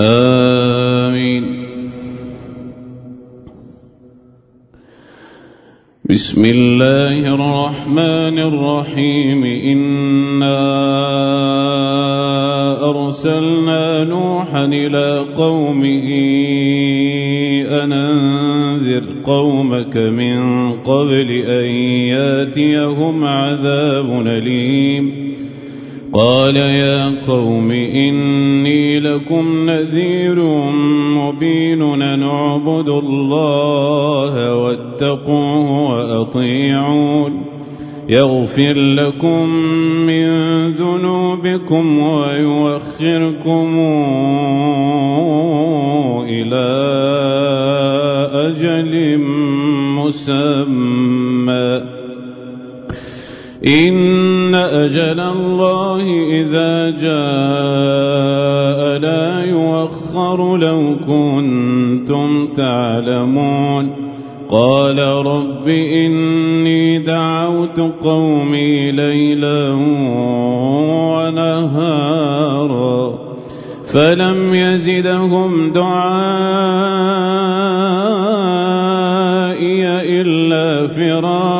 آمين. بسم الله الرحمن الرحيم. إنا أرسلنا نوحا إلى قومه أن أنذر قومك من قبل أن ياتيهم عذاب أليم. قال يا قوم إني لكم نذير مبين أن اعبدوا الله واتقوه وأطيعون. يغفر لكم من ذنوبكم ويوخركم إلى أجل مسمى. إن أجل الله إذا جاء لا يوخر لو كنتم تعلمون. قال رب إني دعوت قومي ليلا ونهارا فلم يزدهم دعائي إلا فرارا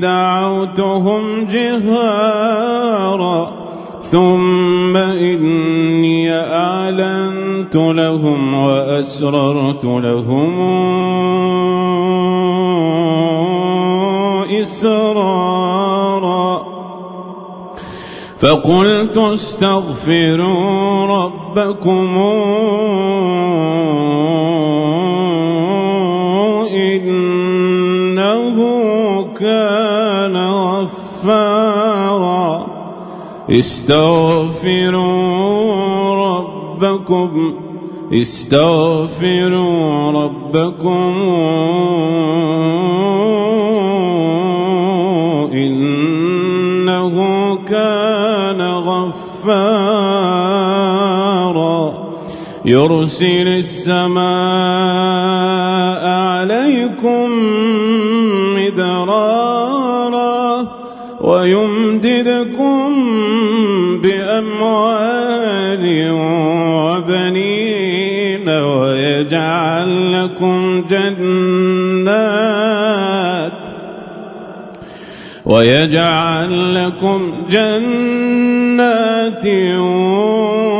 دعوتهم جهارا ثم إني أعلنت لهم وأسررت لهم إسرارا. فقلت استغفروا ربكم. استغفروا ربكم استغفروا ربكم. إنه كان غفارا. يرسل السماء عليكم لكم جنات ويجعل لكم جنات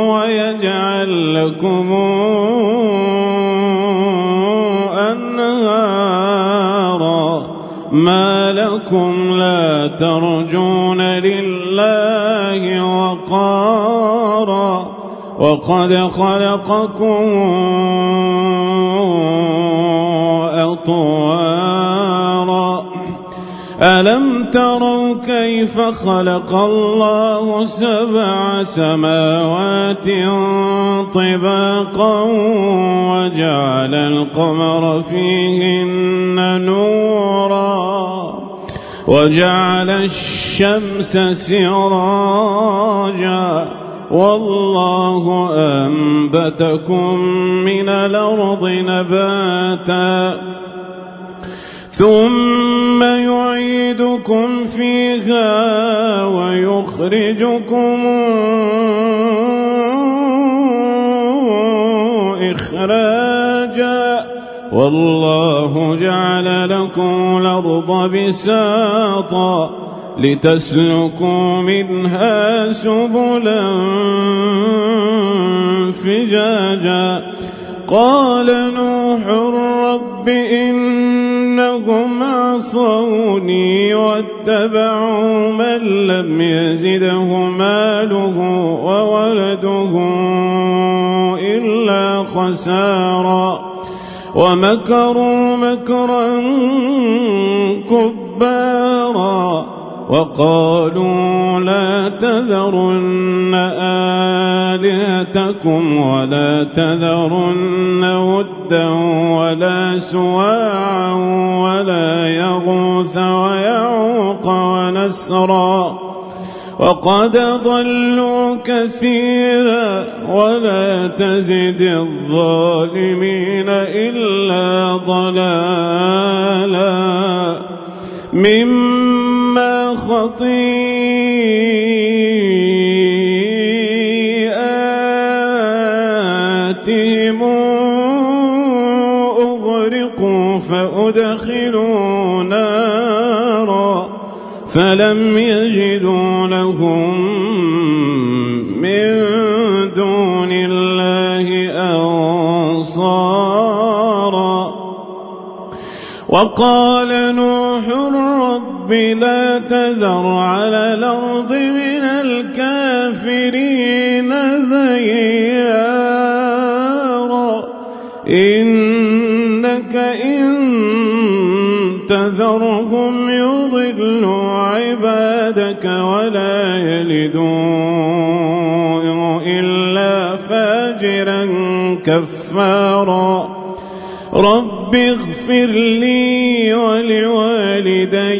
ويجعل لكم أنهارا. ما لكم لا ترجون لله وقارا. وقد خلقكم أطوارا. ألم تروا كيف خلق الله سبع سماوات طباقا وجعل القمر فيهن نورا وجعل الشمس سراجا والله أنبتكم من الأرض نباتا ثم يعيدكم فيها ويخرجكم إخراجا والله جعل لكم الأرض بساطا لتسلكوا منها سبلا فجاجا. قال نوح رب إنهم عصوني واتبعوا من لم يزده ماله وولده إلا خسارا. ومكروا مكرا كبارا. وقالوا لا تذرن آلهتكم ولا تذرن ودا ولا سواعا ولا يغوث ويعوق ونسرا وقد ضلوا كثيرا ولا تزد الظالمين إلا ضلالا فلم يجدوا لهم من دون الله أنصارا. وقال نوح رب لا تذر على الأرض من الكافرين ذيارا تذرهم يضلوا عبادك ولا يلدوا إلا فاجرا كفارا. رب اغفر لي ولوالدي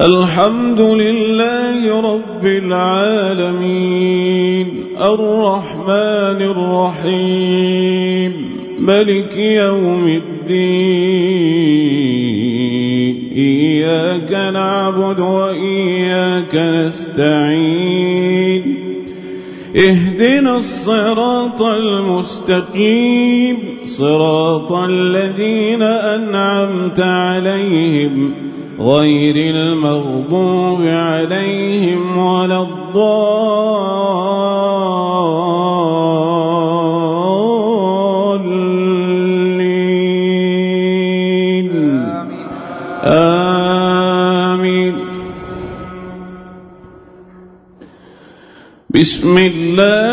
الحمد لله رب العالمين الرحمن الرحيم ملك يوم الدين إياك نعبد وإياك نستعين اهدنا الصراط المستقيم صراط الذين أنعمت عليهم غير المغضوب عليهم ولا الضالين. آمين. بسم الله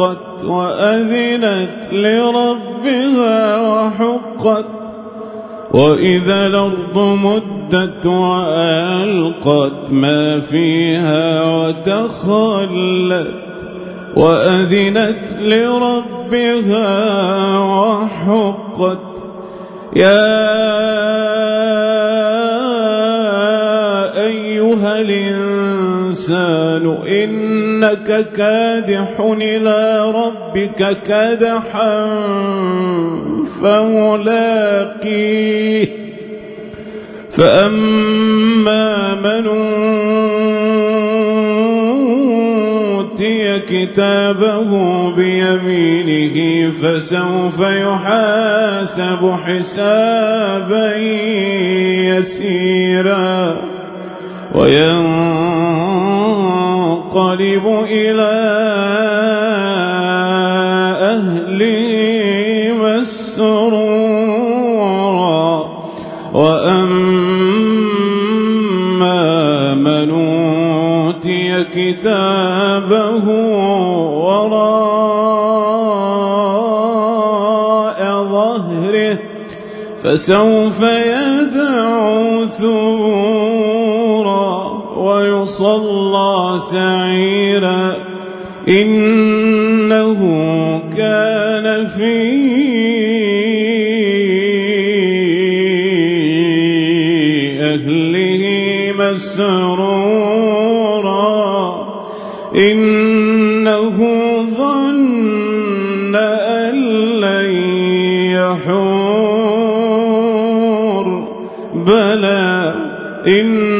انشقت وأذنت لربها وحقت وإذا الأرض مدت وألقت ما فيها وتخلت وأذنت لربها وحقت. يا أيها الإنسان إنك كادح إلى ربك كدحا فملاقيه. فأما من أوتي كتابه بيمينه فسوف يحاسب حسابا يسيرا. وينقلب إلى أهله مسرورا وأما من أوتي كتابه فسوف يدعو ثورا ويصلى سعيرا. إنه كان في أهله مسرورا. إنه ظن أن لن يحور. بلى إن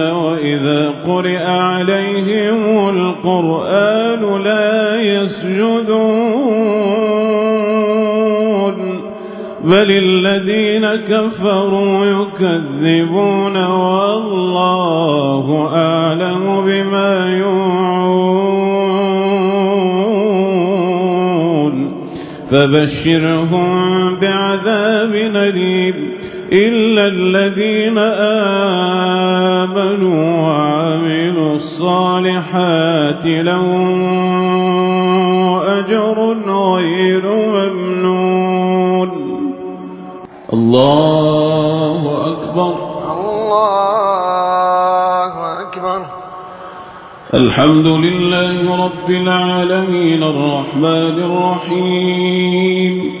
قرئ عليهم القرآن لا يسجدون. بل الذين كفروا يكذبون والله أعلم بما يوعون. فبشرهم بعذاب أليم. إلا الذين آمنوا وعملوا الصالحات لهم أجر غير ممنون. الله أكبر. الله أكبر. الحمد لله رب العالمين الرحمن الرحيم.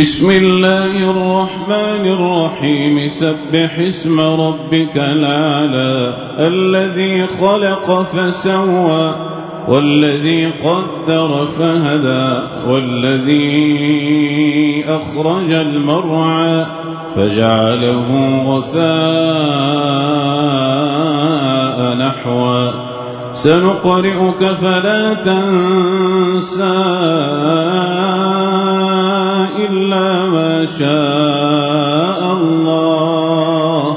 بسم الله الرحمن الرحيم. سبح اسم ربك الأعلى. الذي خلق فسوى والذي قدر فهدى والذي أخرج المرعى فجعله غثاء نحوا سنقرئك فلا تنسى. إلا ما شاء الله.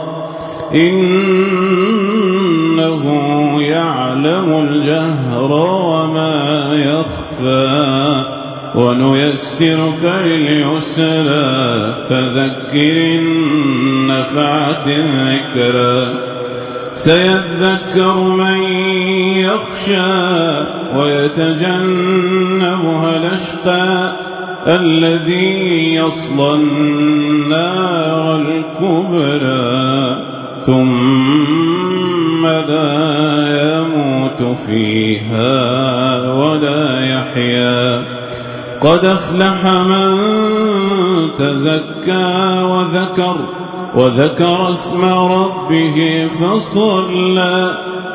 إنه يعلم الجهر وما يخفى. ونيسرك لليسرى. فذكر النفعة الذكرى. سيذكر من يخشى. ويتجنبها الأشقى. الذي يصلى النار الكبرى ثم لا يموت فيها ولا يحيا. قد أفلح من تزكى وذكر وذكر اسم ربه فصلى.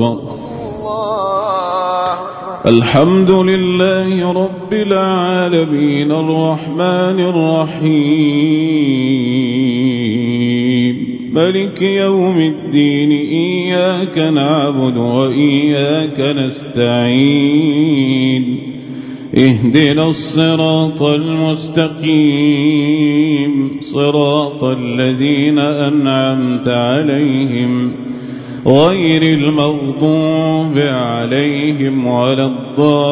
أكبر. الحمد لله رب العالمين الرحمن الرحيم. ملك يوم الدين إياك نعبد وإياك نستعين. اهدنا الصراط المستقيم. صراط الذين أنعمت عليهم. غير المغضوب عليهم ولا الضالين.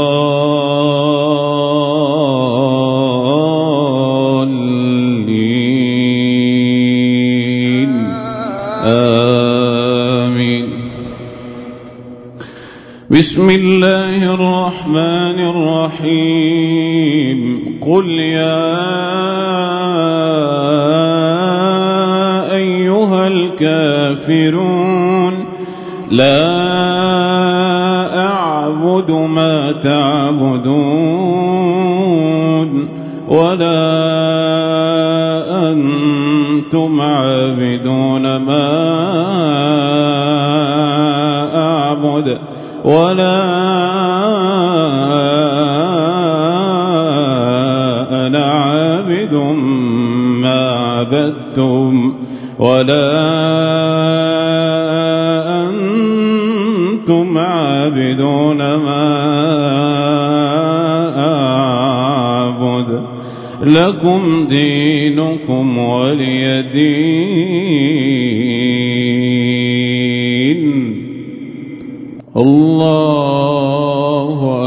آمين. بسم الله الرحمن الرحيم. قل يا أيها الكافرون لا أعبد ما تعبدون ولا أنتم عابدون ما أعبد ولا أنا عابد ما عبدتم ولا أنتم عابدون ما أعبد. لكم دينكم ولي دين. الله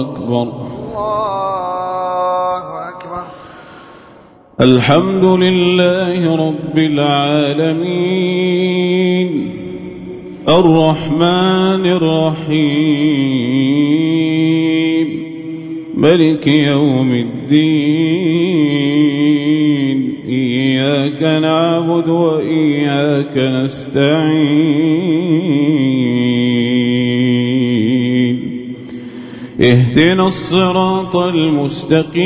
أكبر. الله أكبر. الحمد لله رب العالمين. الرحمن الرحيم. ملك يوم الدين. إياك نعبد وإياك نستعين. اهدنا الصراط المستقيم.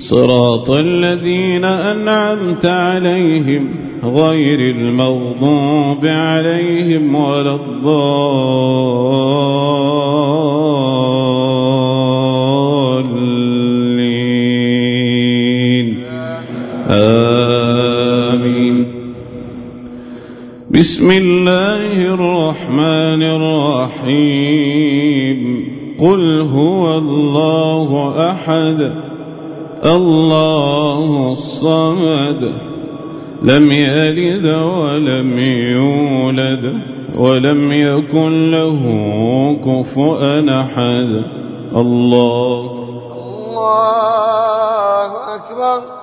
صراط الذين أنعمت عليهم. غير المغضوب عليهم ولا الضالين. آمين. بسم الله الرحمن الرحيم. قل هو الله أحد. الله الصمد. لم يلد ولم يولد ولم يكن له كفؤا أحد. الله. الله أكبر.